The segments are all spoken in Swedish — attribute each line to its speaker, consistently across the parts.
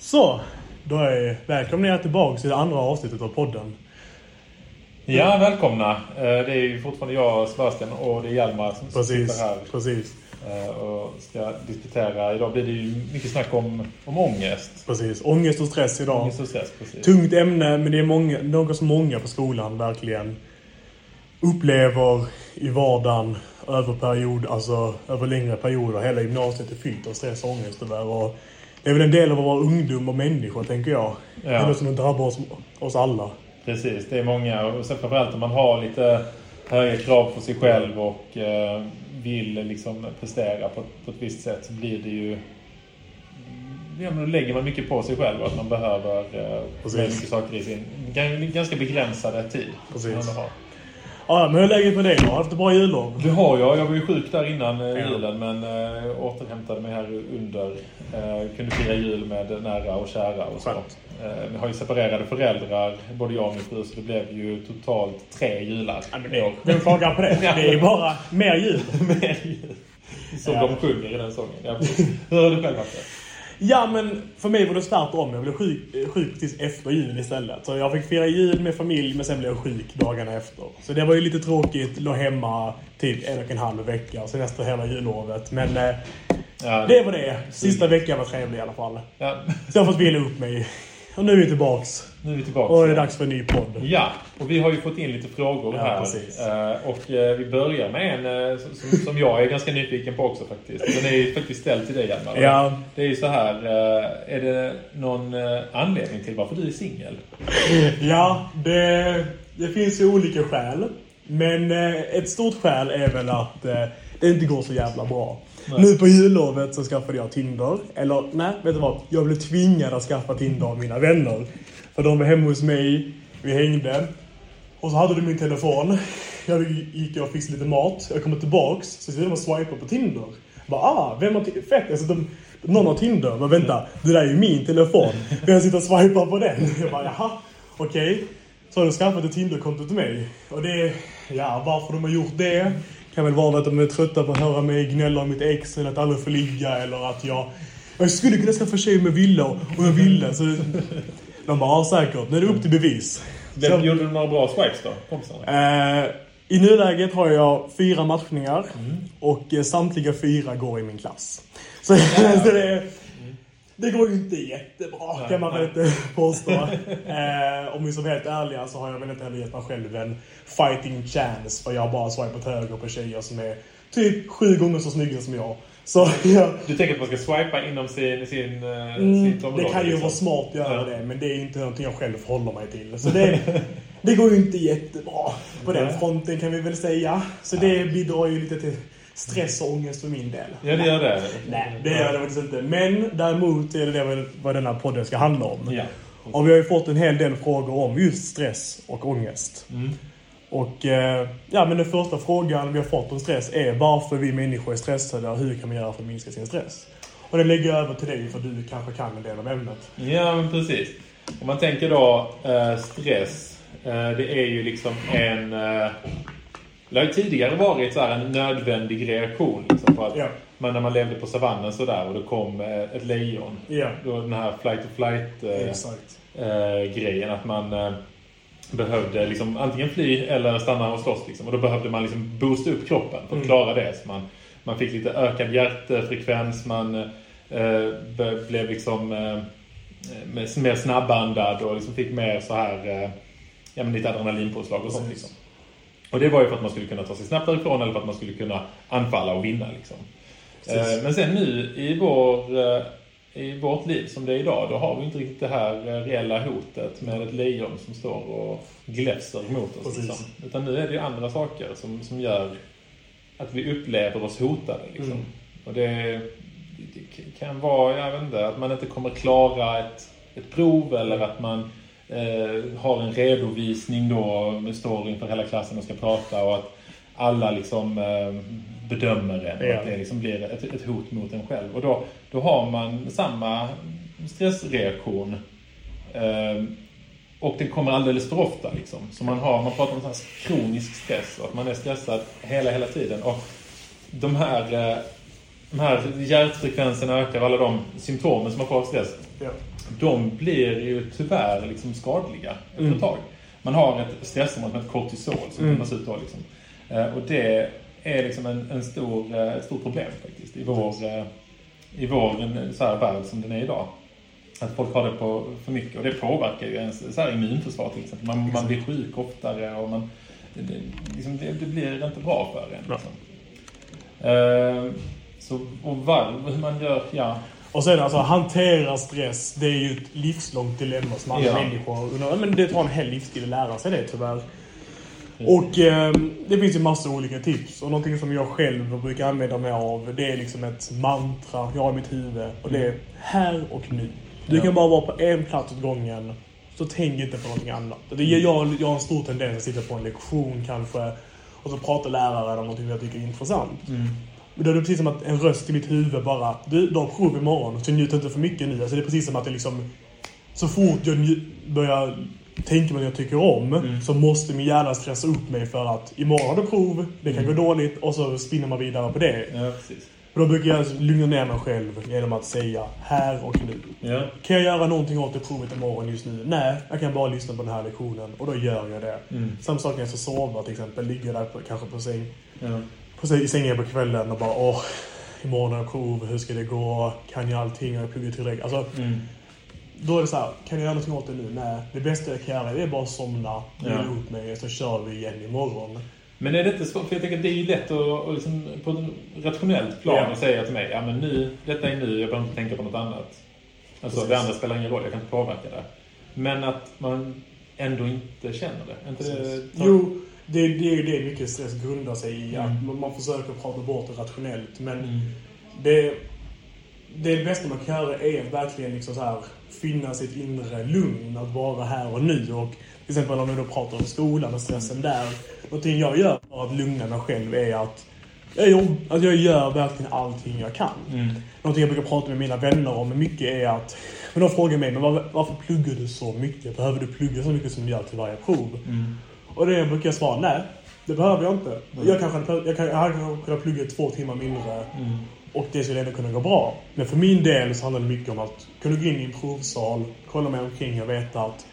Speaker 1: Så, då är välkomna tillbaka till det andra avsnittet av podden.
Speaker 2: Ja, välkomna. Eh, Det är ju fortfarande jag, Sebastian, och det är Hjalmar som
Speaker 1: Precis,
Speaker 2: sitter här
Speaker 1: precis,
Speaker 2: eh, och ska disputera. Idag blir det ju mycket snack om, om ångest.
Speaker 1: precis. Ångest och stress idag.
Speaker 2: Ångest och stress, precis.
Speaker 1: Tungt ämne, men det är många, något som många på skolan verkligen upplever i vardagen över period, alltså över längre perioder. Hela gymnasiet är fyllt av stress och ångest tyvärr. Och det är väl en del av att vara ungdom och människa, tänker jag.
Speaker 2: Ja.
Speaker 1: Det är något som drabbar oss, oss alla.
Speaker 2: Precis, det är många. Och sen framförallt om man har lite höga krav på sig själv och eh, vill liksom prestera på, på ett visst sätt så blir det ju... Ja, men då lägger man mycket på sig själv att man behöver eh, mycket saker i sin gan- ganska begränsade tid.
Speaker 1: Precis. Ja, men hur är läget med dig då? Har du haft ett bra jullov?
Speaker 2: Det har jag. Jag var ju sjuk där innan eh,
Speaker 1: Ja.
Speaker 2: julen men eh, återhämtade mig här under. Eh, kunde fira jul med nära och kära och så. Vi har ju separerade föräldrar, både jag och min fru, så det blev ju totalt tre jular
Speaker 1: Ja, men det, vem klagar på det? Det är ju bara mer jul.
Speaker 2: Mer jul. Som
Speaker 1: Ja.
Speaker 2: de sjunger i den sången. Ja. Hur har du själv haft det?
Speaker 1: Ja, men för mig var det tvärtom. Jag blev sjuk, sjuk precis efter jul istället. Så jag fick fira jul med familj, men sen blev jag sjuk dagarna efter. Så det var ju lite tråkigt. Låg hemma typ en och en halv vecka, sen efter hela jullovet. Men eh,
Speaker 2: Ja,
Speaker 1: det var det. Sista veckan var trevlig i alla fall.
Speaker 2: ja.
Speaker 1: Så jag har fått vila upp mig. Och nu är vi tillbaks.
Speaker 2: Nu är vi tillbaka.
Speaker 1: Och det är dags för en ny podd.
Speaker 2: Ja, och vi har ju fått in lite frågor
Speaker 1: Ja,
Speaker 2: här.
Speaker 1: precis.
Speaker 2: Eh, Och eh, vi börjar med en eh, som, som jag är ganska nyfiken på också faktiskt. Den är ju faktiskt ställd till dig Hjalmar.
Speaker 1: Ja.
Speaker 2: Det är ju så här, är det någon anledning till varför du är singel?
Speaker 1: Ja, det, det finns ju olika skäl. Men ett stort skäl är väl att det inte går så jävla bra.
Speaker 2: Nej.
Speaker 1: Nu på jullovet så skaffade jag Tinder. Eller nej, vet du vad? Jag blev tvingad att skaffa Tinder av mina vänner. För de var hemma hos mig, vi hängde. Och så hade du min telefon. Jag gick och fixade lite mat. Jag kommer tillbaks, så sitter de och swipar på Tinder. Jag bara, ah, vem har Fett! Alltså, de, någon har Tinder. Men vänta, det där är ju min telefon. Vem sitter och swipar på den? Jag bara, jaha, okej. Så har de skaffat ett Tinder-konto till mig. Och det, ja, varför de har gjort det kan väl vara att de är trötta på att höra mig gnälla om mitt ex eller att aldrig få ligga eller att jag... Jag skulle kunna skaffa tjej med villa och jag ville. Så de bara, ja säkert. Nu är det upp till bevis.
Speaker 2: Vem
Speaker 1: Så-
Speaker 2: gjorde du några bra swipes då? Kompisarna?
Speaker 1: Eh, I nuläget har jag fyra matchningar
Speaker 2: Mm.
Speaker 1: och eh, samtliga fyra går i min klass. Så, så det, det går ju inte jättebra kan man väl inte påstå. Eh, om vi ska vara helt ärliga så har jag väl inte heller gett mig själv en fighting chance för jag har bara swipat höger på tjejer som är typ sju gånger så snygga som jag. Så ja,
Speaker 2: Du tänker att man ska swipa inom sin, sin, eh,
Speaker 1: Mm,
Speaker 2: sitt område?
Speaker 1: det kan ju
Speaker 2: liksom?
Speaker 1: vara smart att göra
Speaker 2: Ja.
Speaker 1: det, men det är inte någonting jag själv håller mig till. Så det, det går ju inte jättebra på den fronten kan vi väl säga. Så det bidrar ju lite till stress och ångest för min del.
Speaker 2: Ja, det gör det.
Speaker 1: Nej, det gör det faktiskt inte. Men däremot är det vad- vad den här podden ska handla om.
Speaker 2: Ja.
Speaker 1: Och vi har ju fått en hel del frågor om just stress och ångest.
Speaker 2: Mm.
Speaker 1: Och eh, ja, men den första frågan vi har fått om stress är varför vi människor är stressade och hur kan man göra för att minska sin stress? Och det lägger jag över till dig för du kanske kan en del av ämnet.
Speaker 2: Ja, men precis. Om man tänker då eh, stress. Eh, det är ju liksom en... Eh, det har ju tidigare varit så här en nödvändig reaktion. Liksom, på att
Speaker 1: Ja.
Speaker 2: man, när man levde på savannen så där och det kom eh, ett lejon.
Speaker 1: Ja,
Speaker 2: Då den här flight to flight eh, grejen. Att man behövde liksom antingen fly eller stanna och slåss. Liksom. Och då behövde man liksom boosta upp kroppen för att
Speaker 1: Mm.
Speaker 2: klara det. Så man, man fick lite ökad hjärtfrekvens. Man eh, blev liksom eh, mer snabbandad och liksom fick mer så här eh, ja, men lite adrenalinpåslag och sånt. Liksom. Och det var ju för att man skulle kunna ta sig snabbt därifrån eller för att man skulle kunna anfalla och vinna. Liksom. Eh, Men sen nu i, vår, eh, i vårt liv som det är idag, då har vi inte riktigt det här eh, reella hotet med ett lejon som står och gläfser mot oss. Liksom. Utan nu är det ju andra saker som, som gör att vi upplever oss hotade. Liksom.
Speaker 1: Mm.
Speaker 2: Och det, det kan vara, jag vet inte, att man inte kommer klara ett, ett prov eller att man eh, har en redovisning då, står inför hela klassen och ska prata och att alla liksom eh, bedömer en
Speaker 1: Ja.
Speaker 2: att det liksom blir ett, ett hot mot en själv. Och då, då har man samma stressreaktion eh, och den kommer alldeles för ofta. Liksom. Så man, har, man pratar om så här kronisk stress och att man är stressad hela, hela tiden. Och de här eh, de här hjärtfrekvensen ökar, alla de symptomen som man får av stress,
Speaker 1: Ja.
Speaker 2: de blir ju tyvärr liksom skadliga efter
Speaker 1: Mm.
Speaker 2: ett tag. Man har ett stresshormon som heter kortisol som
Speaker 1: Mm.
Speaker 2: pumpas ut då. Liksom. Eh, Och det är liksom en, en stor, eh, ett stort problem faktiskt i vår, eh, i vår en, så här, värld som den är idag. Att folk har det på för mycket och det påverkar ju ens så här, immunförsvar till exempel. Man, man blir sjuk oftare och man, det, liksom, det, det blir inte bra för en. Liksom. Eh, så, och varv, hur man gör, ja.
Speaker 1: Och sen alltså hantera stress, det är ju ett livslångt dilemma som alla
Speaker 2: Ja.
Speaker 1: människor. Men det tar en hel livstid att lära sig det tyvärr. Och eh, det finns ju massa olika tips. Och någonting som jag själv brukar använda mig av, det är liksom ett mantra jag har i mitt huvud. Och det är här och nu. Du
Speaker 2: Ja.
Speaker 1: kan bara vara på en plats åt gången. Så tänk inte på någonting annat. Det, jag, jag har en stor tendens att sitta på en lektion kanske. Och så pratar läraren om någonting jag tycker är intressant. Men då är det precis som att en röst i mitt huvud bara Du, du har prov imorgon, så njut inte för mycket nu. Alltså det är precis som att det liksom Så fort jag börjar på vad jag tycker om så måste min hjärna stressa upp mig för att imorgon har du prov, det kan gå dåligt och så spinner man vidare på det.
Speaker 2: Ja, precis.
Speaker 1: Och då brukar jag lugna ner mig själv genom att säga här och nu.
Speaker 2: Ja.
Speaker 1: Kan jag göra någonting åt det provet imorgon just nu? Nej, jag kan bara lyssna på den här lektionen och då gör jag det.
Speaker 2: Mm.
Speaker 1: Samma sak när jag ska sova till exempel. Ligger där på, kanske på säng
Speaker 2: Ja.
Speaker 1: på sig, i sängen på kvällen och bara åh, imorgon har jag prov, hur ska det gå? Kan jag allting? Har jag pluggat tillräckligt? Alltså,
Speaker 2: Mm.
Speaker 1: Då är det så här, kan jag göra någonting åt det nu? Nej. Det bästa jag kan göra det är bara att somna, vila
Speaker 2: Ja.
Speaker 1: upp mig, så kör vi igen imorgon.
Speaker 2: Men är det inte svårt? För jag tänker att det är ju lätt att, att liksom, på ett rationellt plan
Speaker 1: Ja.
Speaker 2: att säga till mig, ja men nu, detta är nu, jag behöver inte tänka på något annat. Alltså
Speaker 1: Precis.
Speaker 2: det andra spelar ingen roll, jag kan inte påverka det. Men att man ändå inte känner det. Inte det
Speaker 1: Jo, det, det är ju det mycket stress grundar sig i. Att
Speaker 2: Mm.
Speaker 1: man, man försöker prata bort det rationellt. Men
Speaker 2: Mm.
Speaker 1: det, det bästa man kan göra är att verkligen liksom så här, finna sitt inre lugn. Att vara här och nu. Och till exempel om vi då pratar om skolan och stressen där. Någonting jag gör för att lugna mig själv är att jag, jobb, att jag gör verkligen allting jag kan.
Speaker 2: Mm.
Speaker 1: Någonting jag brukar prata med mina vänner om mycket är att men de frågar mig, men var, varför pluggar du så mycket? Behöver du plugga så mycket som du gör till varje prov?
Speaker 2: Mm.
Speaker 1: Och det brukar jag svara, nej. Det behöver jag inte. Jag, kanske, jag, kan, jag hade kunnat plugga två timmar mindre.
Speaker 2: Mm.
Speaker 1: Och det skulle ändå kunna gå bra. Men för min del så handlar det mycket om att kunna gå in i en provsal, kolla mig omkring och veta att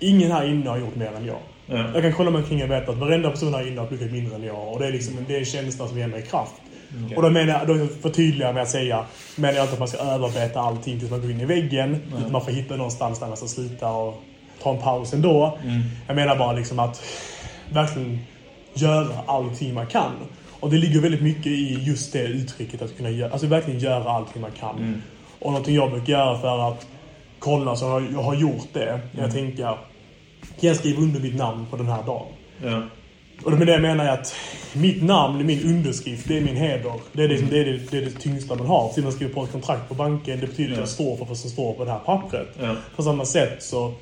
Speaker 1: ingen här inne har gjort mer än jag.
Speaker 2: Ja.
Speaker 1: Jag kan kolla mig omkring och veta att varenda person här inne har pluggat mindre än jag. Och det är liksom det är en känsla som ger mig kraft.
Speaker 2: Okej.
Speaker 1: Och då menar jag, då förtydligar jag med att säga, menar jag inte att man ska överarbeta allting tills man går in i väggen. Utan man får hitta någonstans där man ska sluta och ta en paus ändå.
Speaker 2: Mm.
Speaker 1: Jag menar bara liksom att verkligen göra allting man kan. Och det ligger väldigt mycket i just det uttrycket att kunna göra, alltså verkligen göra allting man kan.
Speaker 2: Mm.
Speaker 1: Och någonting jag brukar göra för att kolla så har jag, jag har gjort det. Jag tänker, kan jag skriva under mitt namn på den här dagen?
Speaker 2: Ja.
Speaker 1: Och med det menar jag att mitt namn, min underskrift, det är min heder. Det är det, det, är det, det, är det tyngsta man har. Till man skriver på ett kontrakt på banken, det betyder att
Speaker 2: Ja.
Speaker 1: jag står för vad som står på det här pappret.
Speaker 2: Ja.
Speaker 1: På samma sätt så,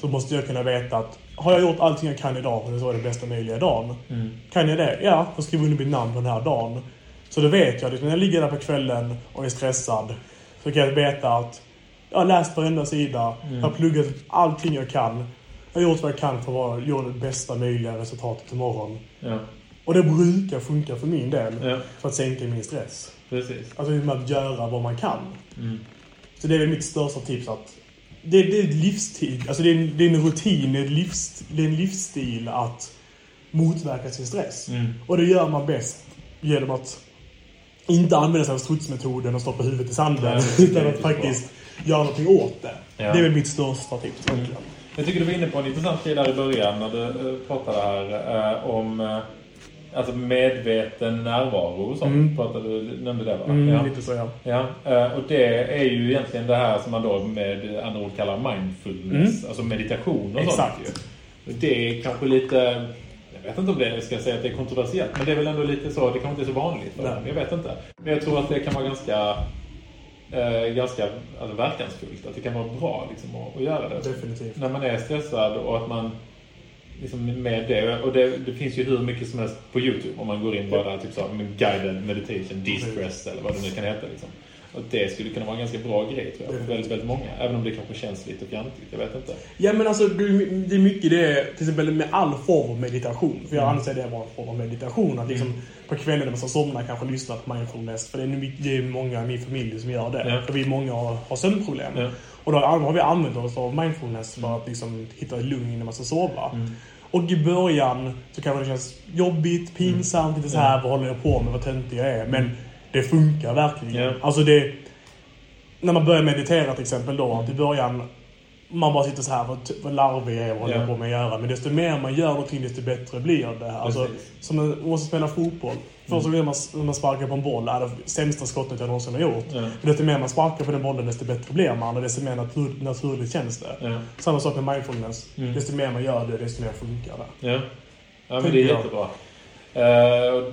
Speaker 1: så måste jag kunna veta att har jag gjort allting jag kan idag och det är det bästa möjliga dagen.
Speaker 2: Mm.
Speaker 1: Kan jag det? Ja, då skriver jag under mitt namn på den här dagen. Så då vet jag, liksom, när jag ligger där på kvällen och är stressad, så kan jag veta att jag har läst varenda sida, jag har pluggat allting jag kan. Jag har gjort vad jag kan för att göra det bästa möjliga resultatet imorgon.
Speaker 2: ja.
Speaker 1: Och det brukar funka för min del.
Speaker 2: Ja.
Speaker 1: För att sänka min stress.
Speaker 2: Precis.
Speaker 1: Alltså med att göra vad man kan.
Speaker 2: Mm.
Speaker 1: Så det är väl mitt största tips att det, det är ett livstid, alltså det är, en, det är en rutin, det är, livs, det är en livsstil att motverka sin stress.
Speaker 2: Mm.
Speaker 1: Och det gör man bäst genom att inte använda sig av strutsmetoden och stoppa huvudet i sanden. Utan att faktiskt göra någonting åt det.
Speaker 2: Ja.
Speaker 1: Det är väl mitt största tips egentligen.
Speaker 2: Jag tycker du var inne på en intressant grej där i början när du eh, pratade här eh, om eh, alltså medveten närvaro och sånt.
Speaker 1: Mm.
Speaker 2: Pratade, du nämnde det va?
Speaker 1: Mm,
Speaker 2: ja.
Speaker 1: Lite så ja.
Speaker 2: Ja, eh, och det är ju egentligen det här som man då med andra ord kallar mindfulness, alltså meditation och
Speaker 1: Mm. Exakt.
Speaker 2: sånt ju. Det är kanske lite, jag vet inte om det ska säga att det är kontroversiellt, men det är väl ändå lite så, det kanske inte är så vanligt. Jag vet inte. Men jag tror att det kan vara ganska, eh, ganska alltså verkansfullt, att det kan vara bra liksom, att, att göra det.
Speaker 1: Definitivt.
Speaker 2: När man är stressad och att man liksom med det, och det, det finns ju hur mycket som helst på Youtube om man går in bara där, typ så, med guided meditation, de-stress eller vad det nu kan heta. Liksom. Och det skulle kunna vara en ganska bra grej tror jag, för väldigt, väldigt många. Även om det kanske känns lite fjantigt, jag vet inte.
Speaker 1: Ja men alltså det är mycket det, till exempel med all form av meditation. För jag
Speaker 2: Mm.
Speaker 1: anser det vara en form av meditation. Att liksom på kvällen när man ska somna kanske lyssna på mindfulness. För det är, mycket- det är många i min familj som gör det.
Speaker 2: Ja.
Speaker 1: För vi många har, har sömnproblem.
Speaker 2: Ja.
Speaker 1: Och då har vi använt oss av mindfulness för att liksom hitta lugn när man ska sova.
Speaker 2: Mm.
Speaker 1: Och i början så kanske det känns jobbigt, pinsamt, lite så här vad håller jag på med, vad töntig jag är. Men det funkar verkligen.
Speaker 2: Ja.
Speaker 1: Alltså det... När man börjar meditera till exempel då, att i början man bara sitter så här, vad, vad larvig jag är, vad håller jag
Speaker 2: Ja.
Speaker 1: på med att göra? Men desto mer man gör någonting, desto bättre blir det. Alltså, som en, man måste spela fotboll. Första gången man, när man sparkar på en boll är det sämsta skottet jag någonsin har gjort.
Speaker 2: Ja.
Speaker 1: Men desto mer man sparkar på den bollen, desto bättre blir man och desto mer natur, naturligt känns det.
Speaker 2: Ja.
Speaker 1: Samma sak med mindfulness.
Speaker 2: Mm.
Speaker 1: Desto mer man gör det, desto mer funkar det.
Speaker 2: Ja, ja men det är jättebra. Uh,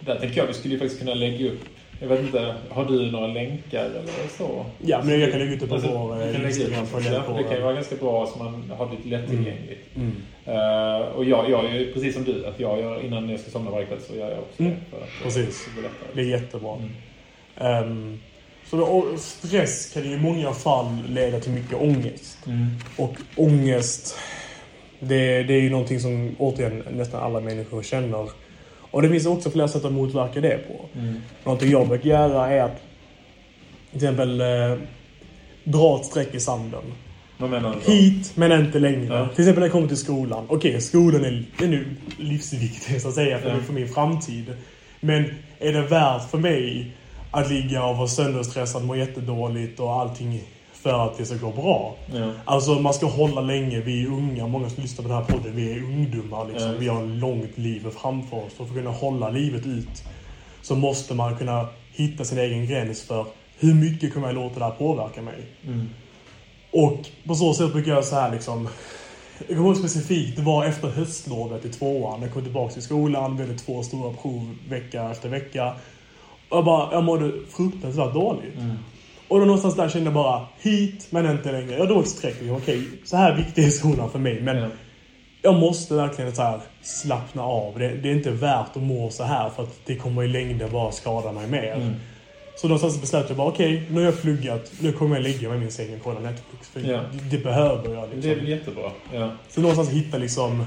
Speaker 2: där tänker jag vi skulle ju faktiskt kunna lägga upp jag vet inte, har du några länkar eller så?
Speaker 1: Ja, men jag kan lägga ut det på
Speaker 2: Alltså,
Speaker 1: vår eh,
Speaker 2: kan lägga
Speaker 1: Instagram.
Speaker 2: ut-
Speaker 1: Följa
Speaker 2: ja,
Speaker 1: på
Speaker 2: Det kan ju
Speaker 1: det.
Speaker 2: vara ganska bra så man har det lättillgängligt.
Speaker 1: Mm.
Speaker 2: Eh, och jag, jag precis som du, att jag gör, innan jag ska somna varje kväll så gör jag också
Speaker 1: Mm.
Speaker 2: det. För att det
Speaker 1: Precis.
Speaker 2: lättare.
Speaker 1: Det är jättebra.
Speaker 2: Mm.
Speaker 1: Ehm, så då, stress kan i många fall leda till mycket ångest.
Speaker 2: Mm.
Speaker 1: Och ångest, det, det är ju någonting som återigen nästan alla människor känner. Och det finns också flera sätt att motverka det på.
Speaker 2: Mm.
Speaker 1: Någonting jag brukar göra är att till exempel eh, dra ett streck i sanden.
Speaker 2: Vad menar du då?
Speaker 1: Hit, men inte längre.
Speaker 2: Ja.
Speaker 1: Till exempel när jag kommer till skolan. Okej, skolan är, är nu livsviktig så att säga för,
Speaker 2: Ja.
Speaker 1: för min framtid. Men är det värt för mig att ligga och vara sönderstressad, må jättedåligt och allting för att det ska gå bra?
Speaker 2: Ja.
Speaker 1: Alltså man ska hålla länge, vi är unga, många som lyssnar på den här podden, vi är ungdomar liksom.
Speaker 2: Ja.
Speaker 1: Vi har ett långt liv framför oss. Och för att kunna hålla livet ut så måste man kunna hitta sin egen gräns för hur mycket kommer jag låta det här påverka mig?
Speaker 2: Mm.
Speaker 1: Och på så sätt brukar jag så här liksom... Jag kommer ihåg specifikt, det var efter höstlovet i tvåan. Jag kom tillbaka till skolan, vi hade två stora prov vecka efter vecka. Och jag bara, jag mådde fruktansvärt dåligt.
Speaker 2: Mm.
Speaker 1: Och då någonstans där kände jag bara, hit men inte längre. Jag drog streck. liksom, Okej, så här viktig är skolan för mig. Men
Speaker 2: Ja.
Speaker 1: jag måste verkligen så här slappna av. Det, det är inte värt att må så här för att det kommer i längden bara skada mig mer.
Speaker 2: Mm.
Speaker 1: Så någonstans beslöt jag bara, okej, nu har jag pluggat. Nu kommer jag ligga med min säng och kolla Netflix. För
Speaker 2: Ja.
Speaker 1: det, det behöver jag liksom.
Speaker 2: Det är väl jättebra. Ja.
Speaker 1: Så någonstans hitta liksom...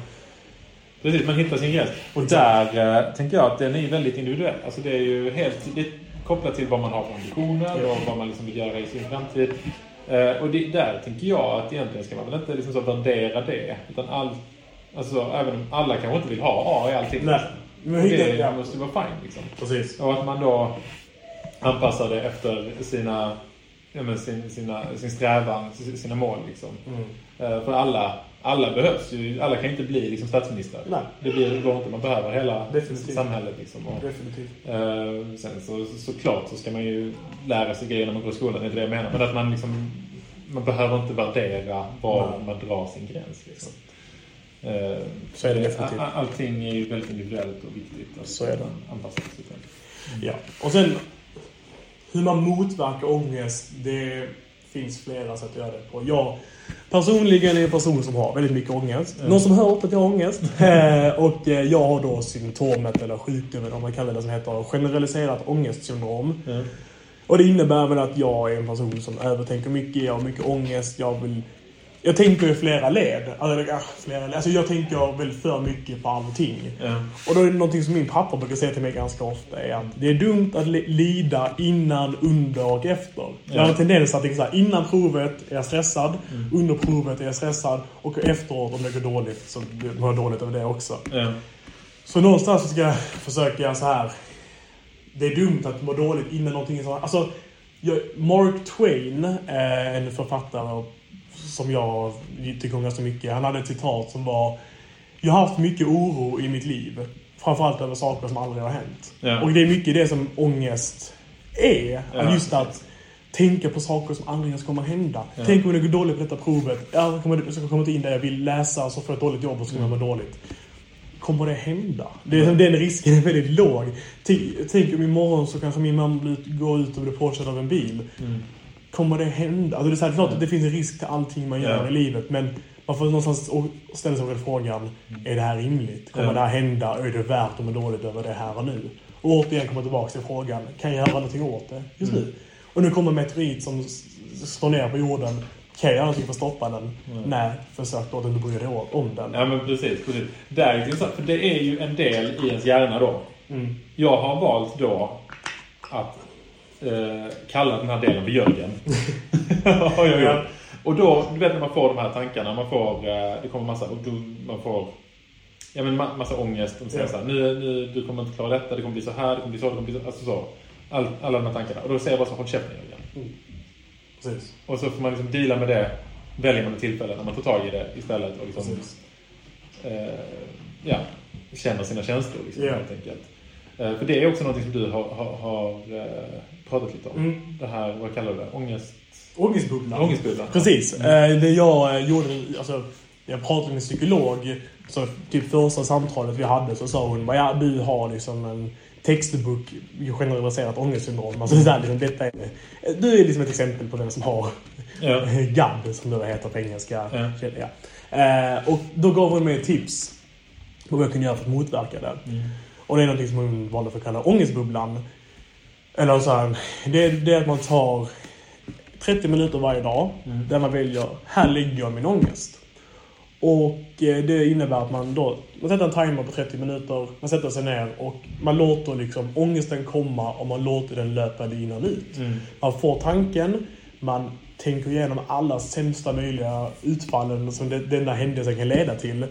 Speaker 2: Precis, man hittar sin gräns. Och där eh, tänker jag att den är väldigt individuell. Alltså det är ju helt det kopplat till vad man har för ambitioner och vad man liksom vill göra i sin framtid. Eh, och det, där tänker jag att egentligen ska man väl inte liksom så värdera det. Utan all, alltså så, även om alla kanske inte vill ha A i allting.
Speaker 1: Nej. Men
Speaker 2: Och det
Speaker 1: ja.
Speaker 2: måste vara fine liksom.
Speaker 1: Precis.
Speaker 2: Och att man då anpassar det efter sina, ja, men sin, sina, sin strävan, sina mål liksom.
Speaker 1: Mm.
Speaker 2: Eh, För alla, alla behövs ju. Alla kan inte bli liksom statsminister.
Speaker 1: Nej.
Speaker 2: Det blir, går inte. Man behöver hela
Speaker 1: Definitivt.
Speaker 2: samhället. Liksom. Och,
Speaker 1: Definitivt.
Speaker 2: eh, sen så, såklart så ska man ju lära sig grejer när man går i skolan. Det är det jag menar. Men att man liksom man behöver inte värdera var
Speaker 1: Nej.
Speaker 2: man drar sin gräns. Liksom. Eh,
Speaker 1: Så är det definitivt.
Speaker 2: all- Allting är ju väldigt individuellt och viktigt. Att
Speaker 1: Så är det.
Speaker 2: sig till det.
Speaker 1: Ja. Och sen hur man motverkar ångest, det finns flera sätt att göra det på. Jag personligen är en person som har väldigt mycket ångest.
Speaker 2: Mm.
Speaker 1: Någon som har hört att jag har ångest. Eh, och eh, jag har då symptomet, eller sjukdomen om man kallar det, som heter generaliserat ångestsyndrom.
Speaker 2: Ja.
Speaker 1: Och det innebär väl att jag är en person som övertänker mycket, jag har mycket ångest, jag vill... Jag tänker i flera led. Alltså, äh, flera led. alltså jag tänker väl för mycket på allting.
Speaker 2: Ja.
Speaker 1: Och då är det någonting som min pappa brukar säga till mig ganska ofta är att det är dumt att li- lida innan, under och efter. Jag har en tendens att liksom så här, innan provet är jag stressad, under provet är jag stressad och efteråt om det går dåligt så mår jag dåligt över det också.
Speaker 2: Ja.
Speaker 1: Så någonstans så ska jag försöka så här. Det är dumt att må dåligt innan någonting är så här. Alltså, jag, Mark Twain, en författare som jag tycker om ganska mycket. Han hade ett citat som var Jag har haft mycket oro i mitt liv. Framförallt över saker som aldrig har hänt.
Speaker 2: Ja.
Speaker 1: Och det är mycket det som ångest är.
Speaker 2: Ja.
Speaker 1: Just att tänka på saker som aldrig ens kommer hända.
Speaker 2: Ja.
Speaker 1: Tänk om det går dåligt på detta provet. Jag kommer, jag ska komma in där jag vill läsa, så får jag ett dåligt jobb och så kommer jag må dåligt. Kommer det hända? Det är, Den risken är väldigt låg. Tänk, tänk om imorgon så kanske min mamma går ut och blir påkörd av en bil.
Speaker 2: Mm.
Speaker 1: Kommer det hända? Alltså det är så här, klart att det finns en risk till allting man gör
Speaker 2: Ja.
Speaker 1: i livet. Men man får någonstans ställa sig frågan. Är det här rimligt? Kommer
Speaker 2: Ja.
Speaker 1: det här hända? Är det värt att må dåligt över det här och nu? Och återigen komma tillbaka till frågan. Kan jag göra någonting åt det just
Speaker 2: Mm.
Speaker 1: nu? Och nu kommer en meteorit som slår ner på jorden. Kan jag göra någonting för att stoppa den? Nej, försök då att inte bry dig om den.
Speaker 2: Ja, men precis. precis. Det är intressant, för det är ju en del i ens hjärna då.
Speaker 1: Mm.
Speaker 2: Jag har valt då att eh, kalla den här delen för Jörgen. Har jag gjort. Och då, du vet när man får de här tankarna, man får, eh, det kommer massa, och då, man får ja, men ma- massa ångest. De säger
Speaker 1: Ja.
Speaker 2: så här, nu, nu, du kommer inte klara detta, det kommer bli så här, det kommer bli så, det kommer bli så, alltså så. All, alla de här tankarna. Och då säger jag bara så, håll käften Jörgen.
Speaker 1: Precis.
Speaker 2: Och så får man liksom deala med det, väljer man ett tillfälle när man tar tag i det istället och liksom, eh, ja, känner sina känslor liksom,
Speaker 1: Ja.
Speaker 2: helt enkelt. Eh, för det är också någonting som du har, har, har eh, pratat lite om.
Speaker 1: Mm.
Speaker 2: Det här, vad kallar du det? Ångest...
Speaker 1: Ångestbubblan.
Speaker 2: Ångestbubblan.
Speaker 1: Precis. Eh, Det jag eh, gjorde, alltså, jag pratade med en psykolog, så typ första samtalet vi hade så sa hon ja du har liksom en textbok generaliserat ångestsyndrom. Alltså, så här, liksom, detta är, du är liksom ett exempel på den som har
Speaker 2: Ja.
Speaker 1: GAD, som det heter på engelska.
Speaker 2: Ja.
Speaker 1: Ja. Eh, och då gav hon mig tips på vad jag kunde göra för att motverka det.
Speaker 2: Mm.
Speaker 1: Och det är något som hon valde för att kalla ångestbubblan. Eller så här, det, det är att man tar 30 minuter varje dag
Speaker 2: Mm.
Speaker 1: där man väljer, här lägger jag min ångest. Och eh, det innebär att man då, man sätter en timer på 30 minuter, man sätter sig ner och man låter liksom ångesten komma och man låter den löpa linan ut.
Speaker 2: Mm.
Speaker 1: Man får tanken, man tänker igenom alla sämsta möjliga utfallen som denna händelse kan leda till.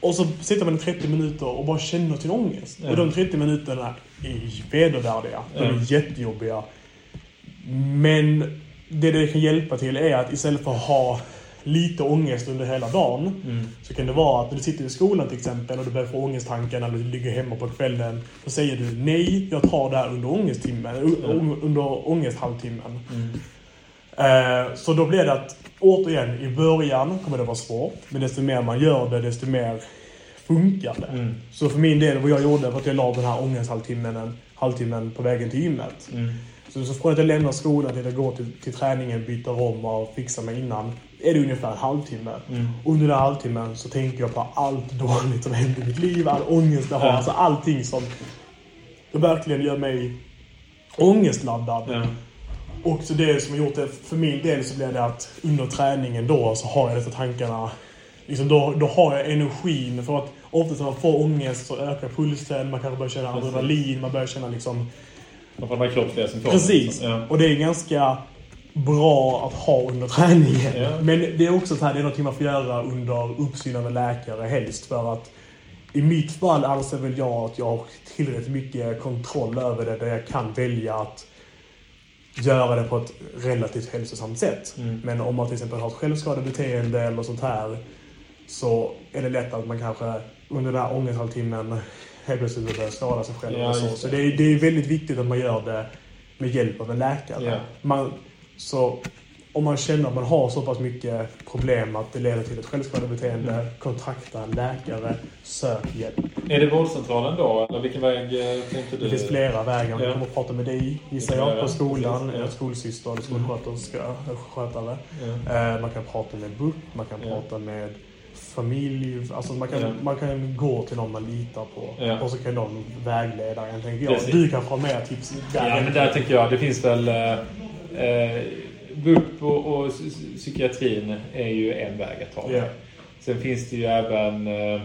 Speaker 1: Och så sitter man i 30 minuter och bara känner sin ångest.
Speaker 2: Ja.
Speaker 1: Och de 30 minuterna är vedervärdiga. De är
Speaker 2: Ja.
Speaker 1: jättejobbiga. Men det det kan hjälpa till är att istället för att ha lite ångest under hela dagen
Speaker 2: Mm.
Speaker 1: så kan det vara att när du sitter i skolan till exempel och du börjar få ångesttankar när du ligger hemma på kvällen. Så säger du nej, jag tar det här under ångesttimmen, u- under ångesthalvtimmen.
Speaker 2: Mm.
Speaker 1: Eh, Så då blir det att, återigen, i början kommer det vara svårt. Men desto mer man gör det, desto mer funkar det.
Speaker 2: Mm.
Speaker 1: Så för min del, vad jag gjorde var att jag la den här ångesthalvtimmen halvtimmen på vägen till gymmet.
Speaker 2: Mm.
Speaker 1: Så, så från att jag lämnar skolan till att jag går till, till träningen, byter om och fixar mig innan, är det ungefär en halvtimme.
Speaker 2: Mm.
Speaker 1: Under den halvtimmen så tänker jag på allt dåligt som händer i mitt liv, all ångest jag har.
Speaker 2: Ja.
Speaker 1: Alltså allting som verkligen gör mig ångestladdad.
Speaker 2: Ja.
Speaker 1: Och så det som har gjort det, för min del så blev det att under träningen då så har jag dessa tankarna. Liksom då, då har jag energin. För att ofta när man får ångest så ökar pulsen, man kanske börjar känna adrenalin, man börjar känna liksom...
Speaker 2: Man får de här kroppsliga symptomen.
Speaker 1: Precis!
Speaker 2: Ja.
Speaker 1: Och det är ganska bra att ha under träningen.
Speaker 2: Ja.
Speaker 1: Men det är också så här, det är något man får göra under uppsyn av en läkare helst. För att i mitt fall anser väl jag att jag har tillräckligt mycket kontroll över det där jag kan välja att göra det på ett relativt hälsosamt sätt.
Speaker 2: Mm.
Speaker 1: Men om man till exempel har ett självskadebeteende eller sånt här så är det lätt att man kanske under den här ångesthalvtimmen helt plötsligt börjar skada sig själv.
Speaker 2: Ja,
Speaker 1: så
Speaker 2: just
Speaker 1: så
Speaker 2: det.
Speaker 1: det är, det är väldigt viktigt att man gör det med hjälp av en läkare.
Speaker 2: Ja.
Speaker 1: Man, så om man känner att man har så pass mycket problem att det leder till ett självskadebeteende,
Speaker 2: Mm.
Speaker 1: kontakta en läkare, sök hjälp.
Speaker 2: Är det vårdcentralen då? Eller vilken väg eh, tänkte du?
Speaker 1: Det finns flera vägar. Man
Speaker 2: Ja.
Speaker 1: kommer att prata med dig, gissar jag,
Speaker 2: jag
Speaker 1: på skolan,
Speaker 2: Precis, ja.
Speaker 1: skolsyster eller skolsköterska, eller skötare.
Speaker 2: Ja.
Speaker 1: Eh, Man kan prata med BUP, man kan
Speaker 2: Ja.
Speaker 1: prata med familj. Alltså man, kan,
Speaker 2: Ja.
Speaker 1: man kan gå till någon man litar på.
Speaker 2: Ja.
Speaker 1: Och så kan de vägleda en, tänker jag. Du kanske har mer tips där.
Speaker 2: Ja, men där tycker jag det finns väl... Eh, eh, BUP och, och psy- psykiatrin är ju en väg att ta.
Speaker 1: Ja.
Speaker 2: Sen finns det ju även eh,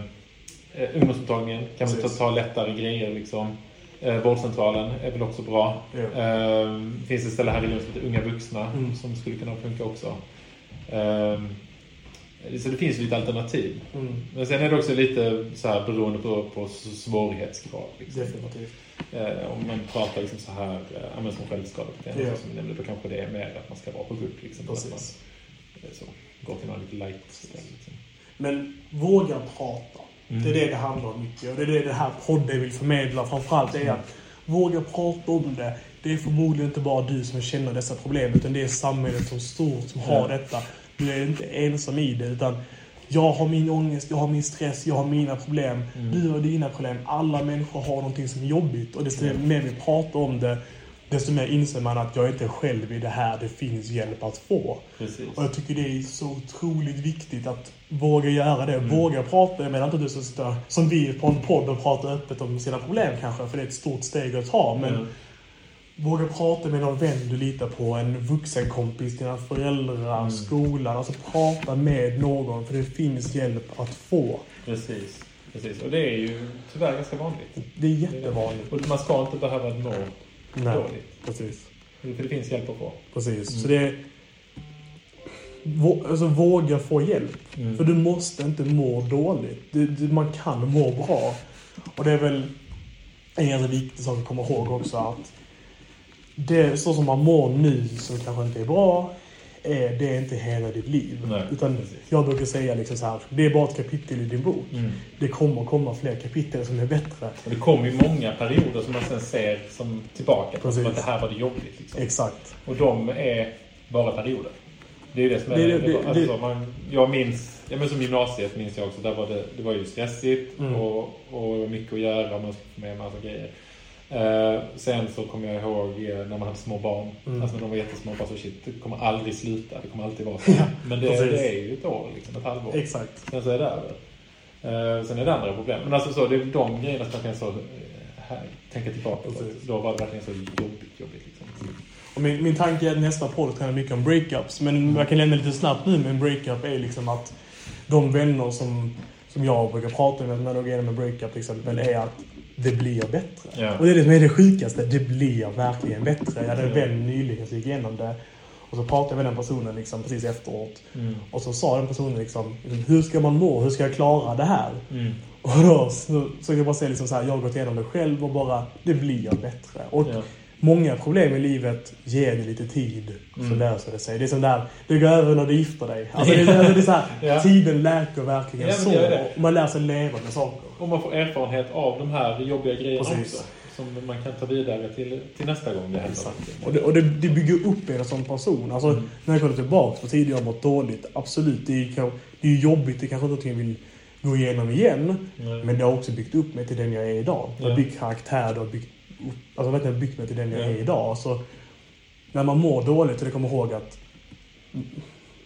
Speaker 2: eh, ungdomsmottagningen. Kan man ta, ta lättare grejer liksom. Eh, vårdcentralen är väl också bra.
Speaker 1: Ja.
Speaker 2: Eh, finns ett ställe här i Lund som heter Unga Vuxna
Speaker 1: Mm.
Speaker 2: som skulle kunna funka också. Eh, så det finns lite alternativ.
Speaker 1: Mm,
Speaker 2: Men sen är det också lite så här beroende på, på svårighetsgrad. Liksom.
Speaker 1: definitivt.
Speaker 2: Eh, om man pratar liksom så här, eh, men som självskadebeteende, så som vi nämnde, då kanske det är mer att man ska vara på BUP. Liksom,
Speaker 1: Precis.
Speaker 2: Att man, eh, så, går till någon lite light liksom.
Speaker 1: Men våga prata.
Speaker 2: Mm.
Speaker 1: Det är det det handlar om mycket. Och det är det det här podden vill förmedla framförallt. Det är att våga prata om det. Det är förmodligen inte bara du som känner dessa problem, utan det är samhället som stort som har detta. Du är inte ensam i det, utan jag har min ångest, jag har min stress, jag har mina problem.
Speaker 2: Mm.
Speaker 1: Du har dina problem. Alla människor har någonting som är jobbigt. Och desto mer vi pratar om det, desto mer inser man att jag är inte själv i det här. Det finns hjälp att få.
Speaker 2: Precis.
Speaker 1: Och jag tycker det är så otroligt viktigt att våga göra det.
Speaker 2: Mm.
Speaker 1: Våga prata. Jag menar inte att du ska sitta som vi på en podd och prata öppet om sina problem kanske, för det är ett stort steg att ta. Men
Speaker 2: Mm.
Speaker 1: Våga prata med någon vän du litar på, en vuxenkompis, dina föräldrar,
Speaker 2: Mm.
Speaker 1: skolan. Alltså prata med någon för det finns hjälp att få.
Speaker 2: Precis. Precis. Och det är ju tyvärr ganska vanligt.
Speaker 1: Det är jättevanligt.
Speaker 2: Och man ska inte behöva må
Speaker 1: Nej,
Speaker 2: dåligt.
Speaker 1: precis.
Speaker 2: För det finns hjälp att få.
Speaker 1: Precis.
Speaker 2: Mm.
Speaker 1: Så det är... Vå, alltså våga få hjälp.
Speaker 2: Mm.
Speaker 1: För du måste inte må dåligt. Du, du, man kan må bra. Och det är väl en ganska viktig sak att komma ihåg också att det så som man mår nu som kanske inte är bra, är, det är inte hela ditt liv.
Speaker 2: Nej,
Speaker 1: Utan
Speaker 2: precis.
Speaker 1: jag brukar säga liksom så här, det är bara ett kapitel i din bok.
Speaker 2: Mm.
Speaker 1: Det kommer komma fler kapitel som är bättre.
Speaker 2: Och det kommer ju många perioder som man sen ser som tillbaka.
Speaker 1: Precis.
Speaker 2: Som att det här var det jobbigt. Liksom.
Speaker 1: Exakt.
Speaker 2: Och de är bara perioder. Det är ju det som är...
Speaker 1: Det-
Speaker 2: Det,
Speaker 1: det-
Speaker 2: alltså, man, jag minns, ja, men som gymnasiet minns jag också, där var det, det var ju stressigt
Speaker 1: Mm.
Speaker 2: och, och mycket att göra, man skulle få med en massa grejer. Eh, sen så kommer jag ihåg eh, när man hade små barn.
Speaker 1: Mm.
Speaker 2: Alltså när de var jättesmå, bara så shit, det kommer aldrig sluta, det kommer alltid vara så.
Speaker 1: Ja,
Speaker 2: men det, det är ju ett år, liksom, ett halvår.
Speaker 1: Exakt.
Speaker 2: Sen så är det över. Eh, sen är det andra problem. Men alltså så, det är de grejerna som jag kan så, eh, här, tänka tillbaka på. Då var det verkligen så jobbigt, jobbigt liksom.
Speaker 1: Och min, min tanke är att nästa podd kan handla mycket om breakups. Men jag kan lämna lite snabbt nu med en breakup är liksom att de vänner som, som jag brukar prata med när de går igenom en breakup till exempel är att det blir bättre.
Speaker 2: Ja.
Speaker 1: Och det är det som är det sjukaste. Det blir verkligen bättre. Jag hade en vän nyligen som gick igenom det. Och så pratade jag med den personen liksom precis efteråt.
Speaker 2: Mm.
Speaker 1: Och så sa den personen liksom, hur ska man må? Hur ska jag klara det här?
Speaker 2: Mm.
Speaker 1: Och då så, så kan jag bara säga liksom så här, jag har gått igenom det själv och bara, det blir bättre. Och
Speaker 2: Ja.
Speaker 1: Många problem i livet, ger det lite tid så
Speaker 2: Mm.
Speaker 1: löser det sig. Det är som där, det går över när du gifter dig. Alltså det, är- det är så här,
Speaker 2: Ja.
Speaker 1: tiden läker verkligen
Speaker 2: Ja,
Speaker 1: så. Och man lär sig leva med saker.
Speaker 2: Och man får erfarenhet av de här jobbiga grejerna
Speaker 1: Precis.
Speaker 2: också. Som man kan ta vidare till, till nästa gång det händer.
Speaker 1: Och det, och det, det bygger upp en som person. Alltså,
Speaker 2: Mm.
Speaker 1: när jag kollar tillbaka på tidigare jag mått dåligt, absolut, det är, ju det är jobbigt, det är kanske inte något jag vill gå igenom igen.
Speaker 2: Nej.
Speaker 1: Men det har också byggt upp mig till den jag är idag. Det har
Speaker 2: Ja.
Speaker 1: byggt karaktär, det har byggt alltså verkligen byggt mig till den jag
Speaker 2: Ja.
Speaker 1: är idag. Så när man mår dåligt, så det kommer ihåg att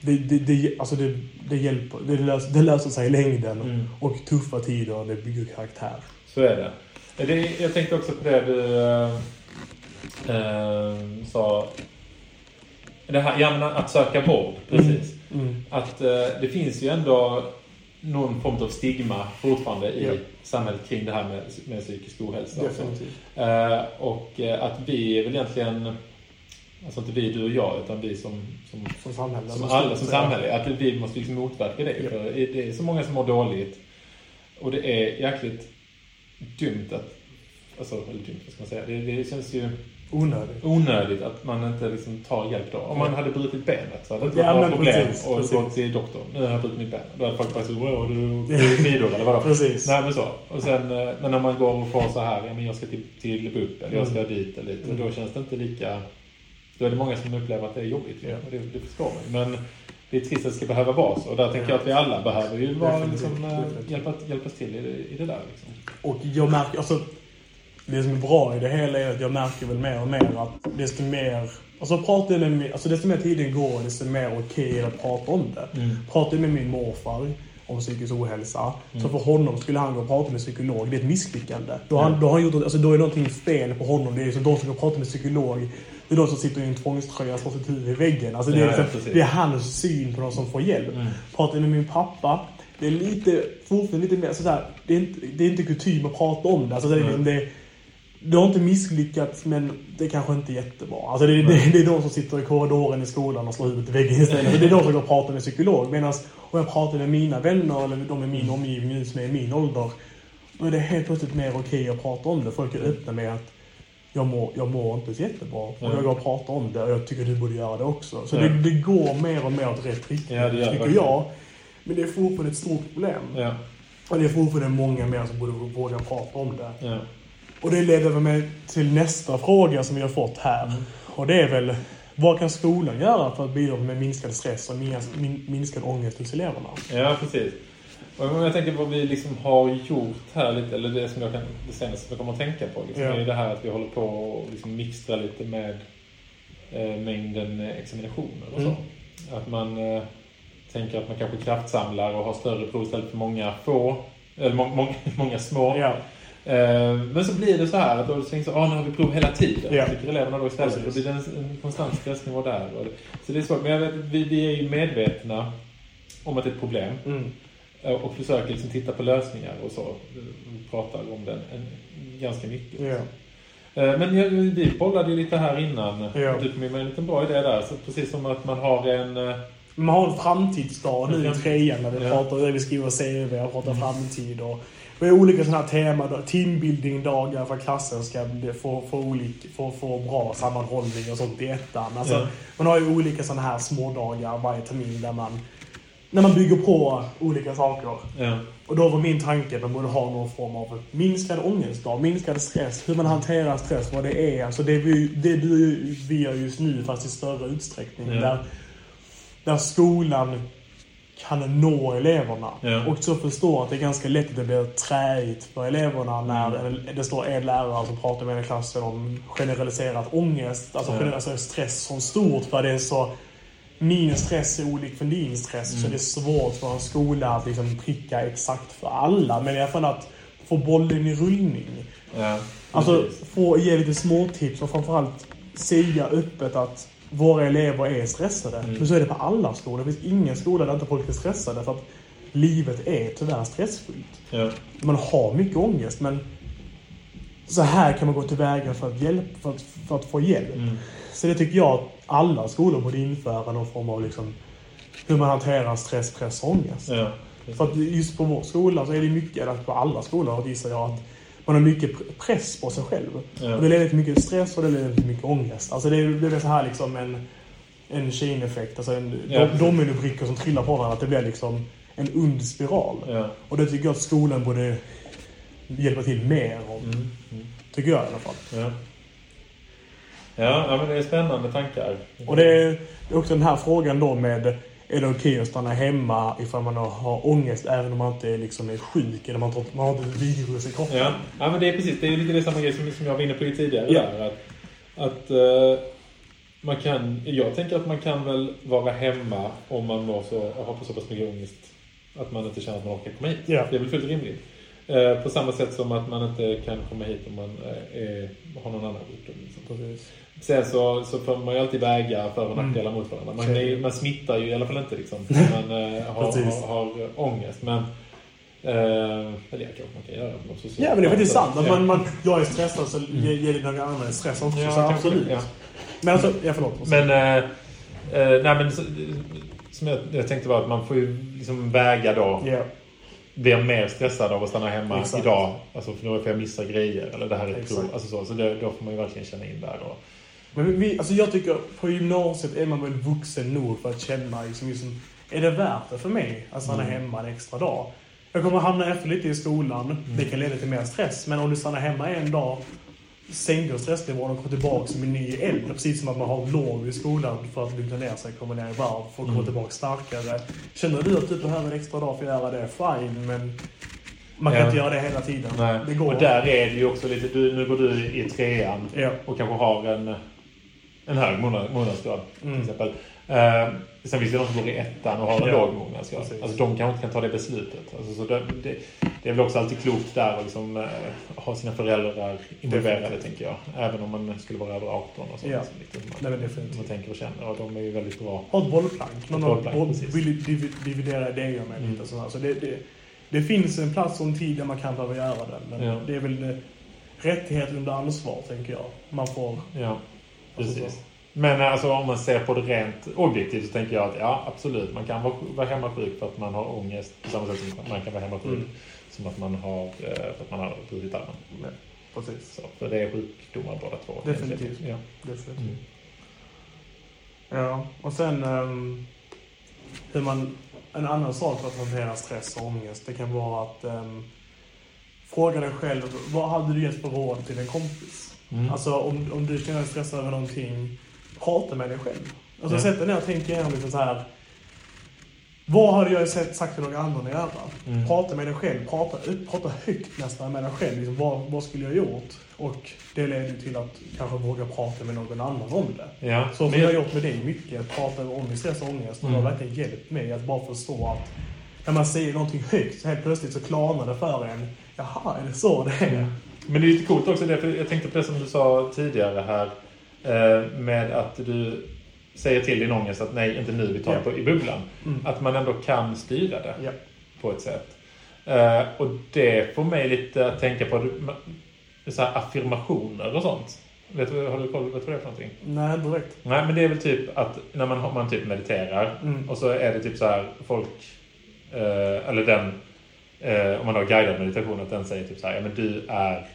Speaker 1: det, det, det, alltså det, det hjälper, det löser, det löser sig i längden.
Speaker 2: Mm.
Speaker 1: Och tuffa tider, det bygger karaktär.
Speaker 2: Så är det. det. Jag tänkte också på det du äh, sa. Det här, ja, men att söka vård, precis.
Speaker 1: Mm.
Speaker 2: Att äh, det finns ju ändå någon form av stigma fortfarande i
Speaker 1: Ja.
Speaker 2: samhället kring det här med, med psykisk ohälsa. Eh, och eh, att vi är väl egentligen, alltså inte vi, du och jag, utan vi som, som,
Speaker 1: Som samhälle.
Speaker 2: som alla som samhälle, att vi måste liksom motverka det.
Speaker 1: Ja.
Speaker 2: För det är så många som mår dåligt. Och det är jäkligt dumt att, alltså, eller dumt, vad ska man säga, det, det känns ju
Speaker 1: Onödigt.
Speaker 2: onödigt att man inte liksom tar hjälp då. Om man hade brutit benet så hade det inte
Speaker 1: Ja,
Speaker 2: varit några problem
Speaker 1: precis,
Speaker 2: och
Speaker 1: precis.
Speaker 2: gått till doktorn. Nu har jag brutit mitt ben. Då hade folk bara så, wow, du är skidor eller vadå?
Speaker 1: Precis.
Speaker 2: Nej men så. Och sen eh, men när man går och får så här, ja men jag ska till, till BUP eller jag ska dit eller dit. Och då känns det inte lika... Då är det många som upplever att det är jobbigt.
Speaker 1: Ja.
Speaker 2: Och det, det förstår man. Men det är trist att det ska behöva vara så. Och där tänker jag att vi alla behöver ju vara, liksom, eh, hjälpa, hjälpas till i det, i det där. Liksom.
Speaker 1: Och jag märker, alltså, det som är bra i det hela är att jag märker väl mer och mer att desto mer, alltså pratar jag med, alltså desto mer tiden går, desto mer okej det att prata om det.
Speaker 2: Mm.
Speaker 1: Pratar jag med min morfar om psykisk ohälsa,
Speaker 2: Mm.
Speaker 1: så för honom skulle han gå och prata med psykolog, det är ett misslyckande. Då han,
Speaker 2: Mm.
Speaker 1: då har han gjort, alltså då är någonting fel på honom. Det är som de som går och pratar med psykolog, det är de som sitter i en tvångströja och slår sitt huvud i väggen. Alltså det, är liksom,
Speaker 2: ja,
Speaker 1: det är hans syn på de som får hjälp.
Speaker 2: Mm.
Speaker 1: Pratar jag med min pappa, det är lite, fortfarande lite mer sådär, det är inte, det är inte kutym att prata om det. Alltså det, är liksom-
Speaker 2: Mm.
Speaker 1: det, det har inte misslyckats, men det är kanske inte jättebra. Alltså det, det, det är de som sitter i korridoren i skolan och slår huvudet i väggen istället. Det är de som går och pratar med psykolog. Medan om jag pratar med mina vänner, eller de i min omgivning som är i min ålder, då är det helt plötsligt mer okej att prata om det. Folk är öppna med att jag mår, jag mår inte så jättebra. Och
Speaker 2: Mm.
Speaker 1: jag går och pratar om det och jag tycker du borde göra det också. Så
Speaker 2: Mm.
Speaker 1: det, det går mer och mer åt rätt riktning,
Speaker 2: Ja,
Speaker 1: tycker
Speaker 2: verkligen.
Speaker 1: jag. Men det är fortfarande ett stort problem.
Speaker 2: Ja.
Speaker 1: Och det är fortfarande många mer som borde våga prata om det.
Speaker 2: Ja.
Speaker 1: Och det leder mig till nästa fråga som vi har fått här.
Speaker 2: Mm.
Speaker 1: Och det är väl, vad kan skolan göra för att bidra med minskad stress och minskad, min, minskad ångest hos eleverna?
Speaker 2: Ja, precis. Och om jag tänker på vad vi liksom har gjort här lite, eller det som jag kan, det senaste jag kommer att tänka på, liksom,
Speaker 1: Ja.
Speaker 2: är det här att vi håller på och liksom mixtra lite med eh, mängden eh, examinationer och
Speaker 1: Mm.
Speaker 2: så. Att man eh, tänker att man kanske kraftsamlar och har större prov istället för många få, eller må, må, många små.
Speaker 1: Ja,
Speaker 2: Men så blir det så här att då tänker så, ah, nu har vi prov hela tiden.
Speaker 1: Ja.
Speaker 2: Tycker eleverna då istället. Då blir det en, en konstant stressnivå där. Det, så det är svårt. Men jag vet, vi, vi är ju medvetna om att det är ett problem.
Speaker 1: Mm.
Speaker 2: Eh, Och försöker liksom titta på lösningar och så. Vi pratar om den en, ganska mycket.
Speaker 1: Ja.
Speaker 2: Eh, Men jag, vi bollade ju lite här innan.
Speaker 1: Ja.
Speaker 2: Du kom in med en liten bra idé där. Så precis som att man har en... eh,
Speaker 1: Man har en framtidsdag nu i trean när vi
Speaker 2: Ja.
Speaker 1: pratar vi skriver CV och pratar framtid. Och vi har olika sådana här teman. Teambuilding-dagar för att klassen ska få, få, olika, få, få bra sammanhållning och sånt i ettan. Alltså,
Speaker 2: Ja.
Speaker 1: Man har ju olika sådana här smådagar varje termin där man, när man bygger på olika saker.
Speaker 2: Ja.
Speaker 1: Och då var min tanke att man borde ha någon form av minskad ångestdag, minskad stress, hur man hanterar stress, vad det är. Alltså det vi, det du, vi gör just nu fast i större utsträckning.
Speaker 2: Ja.
Speaker 1: Där, där skolan kan nå eleverna.
Speaker 2: Ja.
Speaker 1: Och så förstå att det är ganska lätt att det blir träigt för eleverna när
Speaker 2: Mm.
Speaker 1: det står en lärare som pratar med en i klassen om generaliserad ångest, alltså,
Speaker 2: Ja.
Speaker 1: alltså stress som stort för det är så min stress är olik från din stress.
Speaker 2: Mm.
Speaker 1: Så det är svårt för en skola att liksom pricka exakt för alla. Men i alla fall att få bollen i rullning.
Speaker 2: Ja.
Speaker 1: Alltså få ge lite småtips och framförallt säga öppet att våra elever är stressade.
Speaker 2: Mm.
Speaker 1: Men så är det på alla skolor. Det finns ingen skola där inte folk är stressade. För att livet är tyvärr stressfullt.
Speaker 2: Ja.
Speaker 1: Man har mycket ångest men så här kan man gå tillväga för att, hjälp, för att, för att få hjälp.
Speaker 2: Mm.
Speaker 1: Så det tycker jag att alla skolor borde införa någon form av liksom hur man hanterar stress, press och ångest.
Speaker 2: Ja.
Speaker 1: För att just på vår skola så är det mycket, eller på alla skolor gissar jag, att man har mycket pr- press på sig själv.
Speaker 2: Ja.
Speaker 1: Och det leder till mycket stress och det leder till mycket ångest. Alltså det är så här liksom en, en chain-effekt, alltså en
Speaker 2: Ja,
Speaker 1: dominobrickor som trillar på varandra. Att det blir liksom en ond spiral.
Speaker 2: Ja.
Speaker 1: Och det tycker jag att skolan borde hjälpa till mer om.
Speaker 2: Mm. Mm.
Speaker 1: Tycker jag i alla fall.
Speaker 2: Ja. Ja, men det är spännande tankar.
Speaker 1: Och det är också den här frågan då med är det okej att stanna hemma ifall man har, ångest även om man inte är, liksom är sjuk eller man, man har ett virus i kroppen?
Speaker 2: Ja, ja men det är precis. Det är lite det samma grej som, som jag var inne på tidigare.
Speaker 1: Ja.
Speaker 2: Där, att att eh, man kan, jag tänker att man kan väl vara hemma om man så, har så pass mycket ångest att man inte känner att man orkar komma hit.
Speaker 1: Ja.
Speaker 2: Det är väl fullt rimligt. Eh, på samma sätt som att man inte kan komma hit om man eh, är, har någon annan sjukdom. Liksom. Sen så, så får man ju alltid väga för och
Speaker 1: Mm.
Speaker 2: nackdelar mot varandra. Man,
Speaker 1: är
Speaker 2: man smittar ju i alla fall inte liksom. Man eh, har, har, har ångest. Men, eh, eller ja, kanske man kan göra sociala
Speaker 1: Ja men det är faktiskt sant. Att man, man, jag är stressad så ger, ger det några andra stress också.
Speaker 2: Ja,
Speaker 1: så absolut.
Speaker 2: ja.
Speaker 1: Men alltså, ja förlåt.
Speaker 2: Men, eh, eh, nej, men som jag, jag tänkte var att man får ju liksom väga då.
Speaker 1: Ja,
Speaker 2: Blir jag mer stressad av att stanna hemma
Speaker 1: Exakt.
Speaker 2: idag? Alltså för då får jag missa grejer. Eller det här är ett prov. Alltså så, så det, då får man ju verkligen känna in där. Och,
Speaker 1: men vi, alltså jag tycker på gymnasiet är man väl vuxen nog för att känna liksom, liksom, är det värt det för mig att stanna
Speaker 2: Mm.
Speaker 1: hemma en extra dag? Jag kommer hamna efter lite i skolan. Det kan leda till mer stress. Men om du stannar hemma en dag sänker stressnivån och kommer tillbaka som en ny eld. Precis som att man har lov i skolan för att lugna ner sig, komma ner i varv, för att komma
Speaker 2: Mm.
Speaker 1: tillbaka starkare. Känner du att du behöver en extra dag för att göra det, fine. Men man kan
Speaker 2: Ja.
Speaker 1: inte göra det hela tiden.
Speaker 2: nej.
Speaker 1: Det går.
Speaker 2: och där är det ju också lite... Du, nu går du i trean.
Speaker 1: Ja.
Speaker 2: och kanske har en, en hög månad, månadsgrad
Speaker 1: Mm.
Speaker 2: till exempel. Eh, sen finns det de som går i ettan och har en
Speaker 1: Ja,
Speaker 2: låg månadsgrad.
Speaker 1: precis.
Speaker 2: Alltså, de kanske inte kan ta det beslutet. Alltså, så det, det, det är väl också alltid klokt där att liksom, eh, ha sina föräldrar involverade, tänker jag. Även om man skulle vara över 18 och sånt.
Speaker 1: Ja.
Speaker 2: Så lite, man,
Speaker 1: Nej, definitivt.
Speaker 2: man tänker och känner. Och de är ju väldigt bra.
Speaker 1: Ha ett bollplank.
Speaker 2: Precis.
Speaker 1: vill div, dividera idéer med
Speaker 2: Mm.
Speaker 1: lite sådär. Så det, det, det finns en plats och en tid där man kan behöva göra det. Men
Speaker 2: Ja.
Speaker 1: det är väl eh, rättighet under ansvar, tänker jag. Man får...
Speaker 2: Ja,
Speaker 1: Alltså
Speaker 2: precis.
Speaker 1: så.
Speaker 2: Men alltså, om man ser på det rent objektivt så tänker jag att ja, absolut. Man kan vara, vara hemma sjuk för att man har ångest på samma sätt som man kan vara hemma sjuk
Speaker 1: Mm.
Speaker 2: som att man har, eh, för att man har brutit armen.
Speaker 1: Nej, precis.
Speaker 2: Så, för det är sjukdomar båda två.
Speaker 1: Definitivt.
Speaker 2: Ja.
Speaker 1: Definitivt.
Speaker 2: Mm.
Speaker 1: Ja, och sen ehm, hur man... En annan sak för att hantera stress och ångest, det kan vara att um, fråga dig själv, vad hade du gett för råd till en kompis?
Speaker 2: Mm.
Speaker 1: Alltså om, om du känner dig stressad över någonting, prata med dig själv. Alltså
Speaker 2: Ja.
Speaker 1: sätt dig ner och tänk igenom lite så här. Vad hade jag sett, sagt till någon annan att göra?
Speaker 2: Mm.
Speaker 1: Prata med dig själv. Prata, prata högt nästan med dig själv. Liksom, vad, vad skulle jag gjort? Och det leder till att kanske våga prata med någon annan om det.
Speaker 2: Ja.
Speaker 1: Så som
Speaker 2: Men
Speaker 1: jag har gjort med dig mycket, att prata om min stress och ångest. Och det
Speaker 2: Mm.
Speaker 1: har verkligen hjälpt mig att bara förstå att när man säger någonting högt så helt plötsligt så klarnar det för en. Jaha, är det så det är?
Speaker 2: Men det är lite coolt också, det, för jag tänkte på det som du sa tidigare här. Eh, med att du säger till din ångest att nej, inte nu, vi tar det på, i bubblan.
Speaker 1: Mm.
Speaker 2: Att man ändå kan styra det
Speaker 1: Ja.
Speaker 2: på ett sätt. Eh, och det får mig lite att tänka på så affirmationer och sånt. Vet du, har du koll, du vad det är för någonting?
Speaker 1: Nej, direkt.
Speaker 2: Nej, men det är väl typ att när man, man typ mediterar
Speaker 1: Mm.
Speaker 2: och så är det typ så här folk, eh, eller den, eh, om man har guidad meditation, att den säger typ så här, ja men du är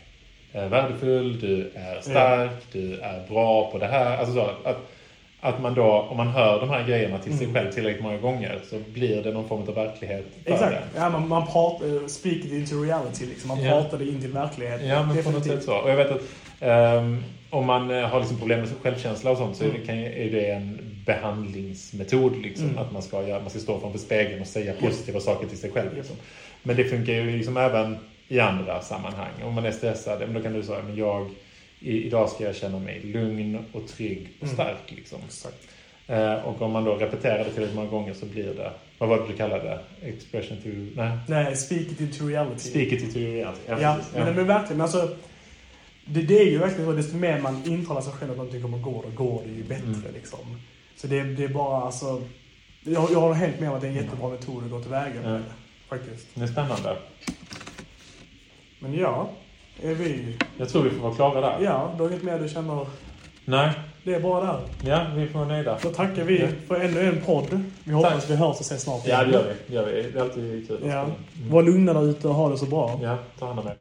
Speaker 2: eh, värdefull, du är stark, du är bra på det här. Alltså så, att, att man då, om man hör de här grejerna till sig
Speaker 1: Mm.
Speaker 2: själv tillräckligt många gånger så blir det någon form av verklighet för
Speaker 1: Exakt. Ja, man, man pratar, speak it into reality liksom. Man
Speaker 2: Ja.
Speaker 1: pratar det in till verkligheten.
Speaker 2: Ja, men på något sätt så. Och jag vet att ehm, om man eh, har liksom problem med självkänsla och sånt så kan, är det en behandlingsmetod. Liksom,
Speaker 1: Mm.
Speaker 2: Att man ska, man ska stå framför spegeln och säga positiva saker till sig själv. Liksom. Men det funkar ju liksom även i andra sammanhang. Om man är stressad, ja, men då kan du säga men jag, idag ska jag känna mig lugn och trygg och
Speaker 1: Mm.
Speaker 2: stark. Liksom.
Speaker 1: Exakt.
Speaker 2: Eh, och om man då repeterar det tillräckligt många gånger så blir det, vad var det du kallade det? Expression to... Nej,
Speaker 1: Nej, speak it into reality.
Speaker 2: speak it into reality.
Speaker 1: Ja,
Speaker 2: precis.
Speaker 1: men, men verkligen. Men alltså, det, det är ju verkligen så. Desto mer man intalar sig själv att någonting kommer gå, då går det ju bättre.
Speaker 2: Mm.
Speaker 1: Liksom. Så det, det är bara alltså... Jag, jag håller helt med om att det är en jättebra metod att gå tillväga med.
Speaker 2: Ja.
Speaker 1: Faktiskt.
Speaker 2: Det är spännande.
Speaker 1: Men ja, är vi...
Speaker 2: Jag tror vi får vara klara där.
Speaker 1: Ja, du har inget mer du känner...
Speaker 2: Nej,
Speaker 1: Det är bara där.
Speaker 2: ja, vi får vara nöjda.
Speaker 1: Då tackar vi
Speaker 2: Ja.
Speaker 1: för ännu en podd. Vi hoppas
Speaker 2: Tack.
Speaker 1: vi hörs och ses snart
Speaker 2: Ja, det gör vi. Det, gör vi. det är alltid kul.
Speaker 1: Ja.
Speaker 2: Mm.
Speaker 1: Var lugna där ute och ha det så bra.
Speaker 2: Ja, ta hand om er.